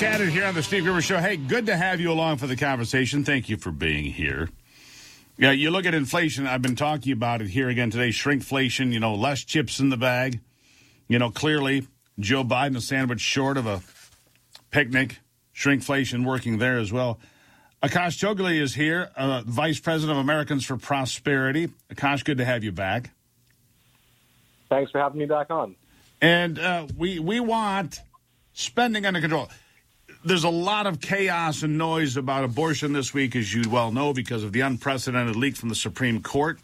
Back at it here on the Steve Gruber Show. Hey, good to have you along for the conversation. Thank you for being here. Yeah, you look at inflation. I've been talking about it here again today. Shrinkflation, you know, less chips in the bag. You know, clearly Joe Biden a sandwich short of a picnic. Shrinkflation working there as well. Akash Chougule is here, uh, Vice President of Americans for Prosperity. Akash, good to have you back. Thanks for having me back on. And uh, we we want spending under control. There's a lot of chaos and noise about abortion this week, as you well know, because of the unprecedented leak from the Supreme Court.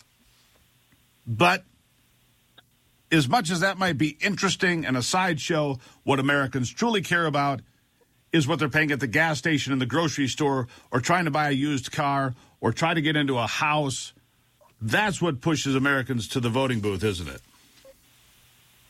But as much as that might be interesting and a sideshow, what Americans truly care about is what they're paying at the gas station in the grocery store or trying to buy a used car or try to get into a house. That's what pushes Americans to the voting booth, isn't it?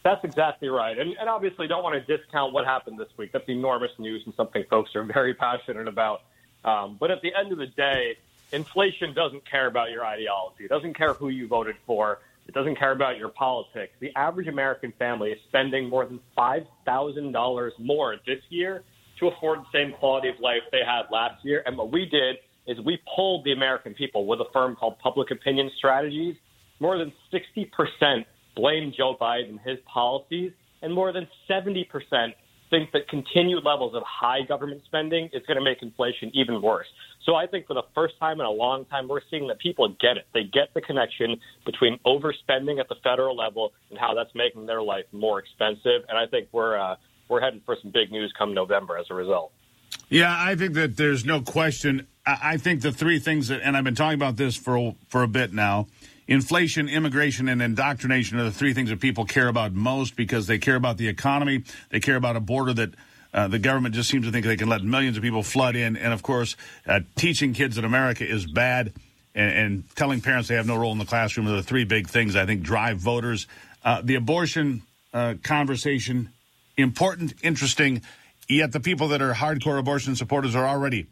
That's exactly right. And, and obviously, don't want to discount what happened this week. That's enormous news and something folks are very passionate about. Um, but at the end of the day, inflation doesn't care about your ideology. It doesn't care who you voted for. It doesn't care about your politics. The average American family is spending more than $5,000 more this year to afford the same quality of life they had last year. And what we did is we pulled the American people with a firm called Public Opinion Strategies. More than 60% blame Joe Biden his policies, and more than 70% think that continued levels of high government spending is going to make inflation even worse. So I think for the first time in a long time, we're seeing that people get it. They get the connection between overspending at the federal level and how that's making their life more expensive. And I think we're uh, we're heading for some big news come November as a result. Yeah, I think that there's no question. I think the three things that, and I've been talking about this for for a bit now. Inflation, immigration, and indoctrination are the three things that people care about most because they care about the economy. They care about a border that uh, the government just seems to think they can let millions of people flood in. And of course, uh, teaching kids that America is bad and, and, telling parents they have no role in the classroom are the three big things I think drive voters. Uh, the abortion uh, conversation important, interesting, yet the people that are hardcore abortion supporters are already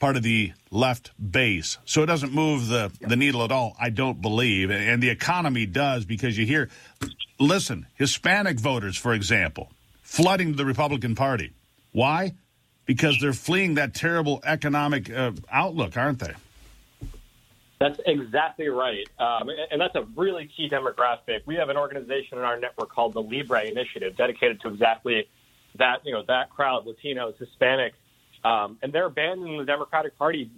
part of the left base. So it doesn't move the, the needle at all, I don't believe. And the economy does because you hear, listen, Hispanic voters, for example, flooding the Republican Party. Why? Because they're fleeing that terrible economic uh, outlook, aren't they? That's exactly right. Um, and that's a really key demographic. We have an organization in our network called the Libre Initiative, dedicated to exactly that, you know, that crowd, Latinos, Hispanics, um, and they're abandoning the Democratic Party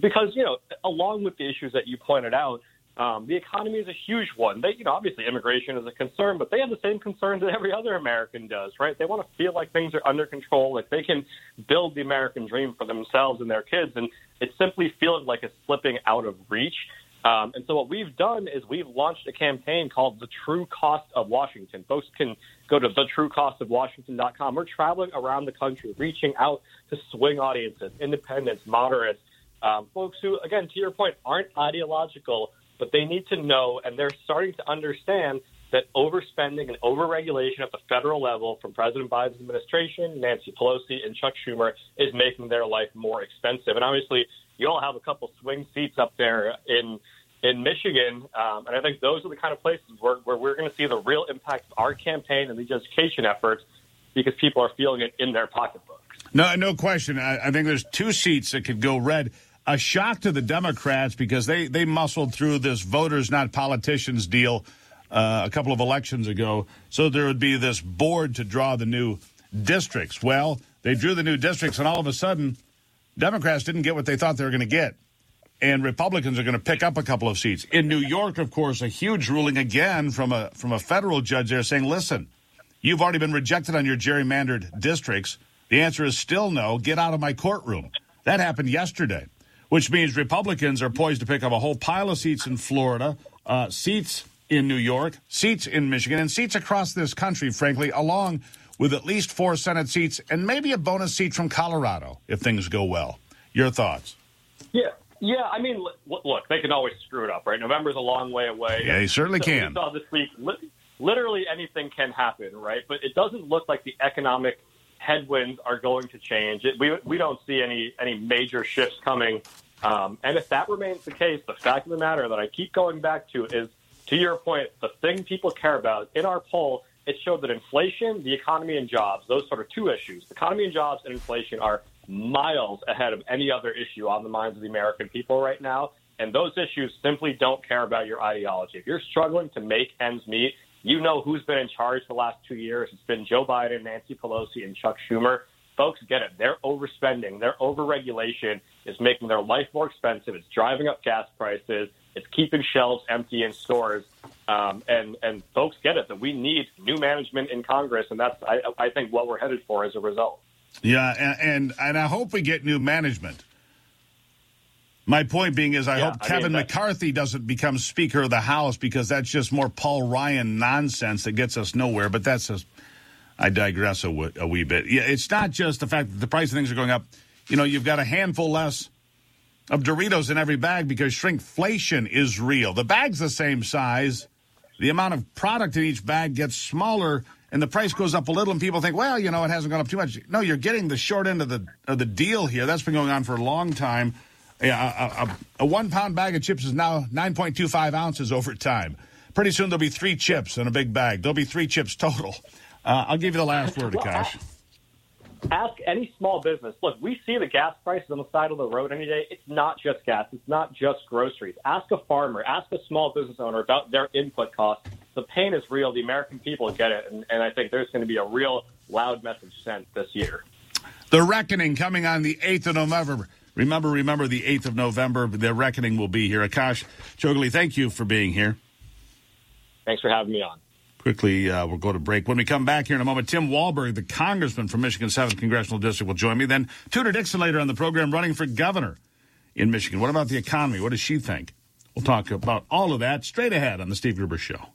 because, you know, along with the issues that you pointed out, um, the economy is a huge one. They, you know, obviously immigration is a concern, but they have the same concerns that every other American does, right? They want to feel like things are under control, like they can build the American dream for themselves and their kids, and it simply feels like it's slipping out of reach. Um, and so what we've done is we've launched a campaign called The True Cost of Washington. Folks can go to thetruecostofwashington.com. We're traveling around the country, reaching out to swing audiences, independents, moderates, um, folks who, again, to your point, aren't ideological, but they need to know and they're starting to understand that overspending and overregulation at the federal level from President Biden's administration, Nancy Pelosi, and Chuck Schumer is making their life more expensive. And obviously, you all have a couple swing seats up there in in Michigan, um, and I think those are the kind of places where, where we're going to see the real impact of our campaign and these education efforts because people are feeling it in their pocketbooks. No, no question. I, I think there's two seats that could go red a shock to the Democrats because they, they muscled through this voters, not politicians deal uh, a couple of elections ago. So there would be this board to draw the new districts. Well, they drew the new districts, and all of a sudden, Democrats didn't get what they thought they were going to get. And Republicans are going to pick up a couple of seats. In New York, of course, a huge ruling again from a from a federal judge there saying, listen, you've already been rejected on your gerrymandered districts. The answer is still no. Get out of my courtroom. That happened yesterday which means Republicans are poised to pick up a whole pile of seats in Florida, uh, seats in New York, seats in Michigan, and seats across this country, frankly, along with at least four Senate seats and maybe a bonus seat from Colorado if things go well. Your thoughts? Yeah. Yeah, I mean, look, they can always screw it up, right? November's a long way away. Yeah, they certainly so can. We saw this week, literally anything can happen, right? But it doesn't look like the economic headwinds are going to change. It, we we don't see any any major shifts coming. Um, and if that remains the case, the fact of the matter that I keep going back to is, to your point, the thing people care about in our poll it showed that inflation, the economy, and jobs, those sort of two issues, the economy and jobs and inflation are miles ahead of any other issue on the minds of the American people right now. And those issues simply don't care about your ideology. If you're struggling to make ends meet, you know who's been in charge the last two years. It's been Joe Biden, Nancy Pelosi, and Chuck Schumer. Folks get it. They're overspending. Their overregulation is making their life more expensive. It's driving up gas prices. It's keeping shelves empty in stores. Um, and and folks get it that we need new management in Congress, and that's I, I think what we're headed for as a result. Yeah, and, and and I hope we get new management. My point being is, I yeah, hope Kevin I mean, McCarthy doesn't become Speaker of the House because that's just more Paul Ryan nonsense that gets us nowhere. But that's just, I digress a, w- a wee bit. Yeah, it's not just the fact that the price of things are going up. You know, you've got a handful less of Doritos in every bag because shrinkflation is real. The bag's the same size, the amount of product in each bag gets smaller, and the price goes up a little, and people think, well, you know, it hasn't gone up too much. No, you're getting the short end of the of the deal here. That's been going on for a long time. Yeah, a, a, a, one pound bag of chips is now 9.25 ounces over time. Pretty soon there'll be three chips in a big bag. There'll be three chips total. Uh, I'll give you the last word, Akash. Ask any small business. Look, we see the gas prices on the side of the road any day. It's not just gas. It's not just groceries. Ask a farmer. Ask a small business owner about their input costs. The pain is real. The American people get it, and, and I think there's going to be a real loud message sent this year. The reckoning coming on the 8th of November. Remember, remember the 8th of November, the reckoning will be here. Akash Chougule, thank you for being here. Thanks for having me on. Quickly, uh, we'll go to break. When we come back here in a moment, Tim Walberg, the congressman from Michigan's 7th Congressional District, will join me. Then Tudor Dixon later on the program running for governor in Michigan. What about the economy? What does she think? We'll talk about all of that straight ahead on The Steve Gruber Show.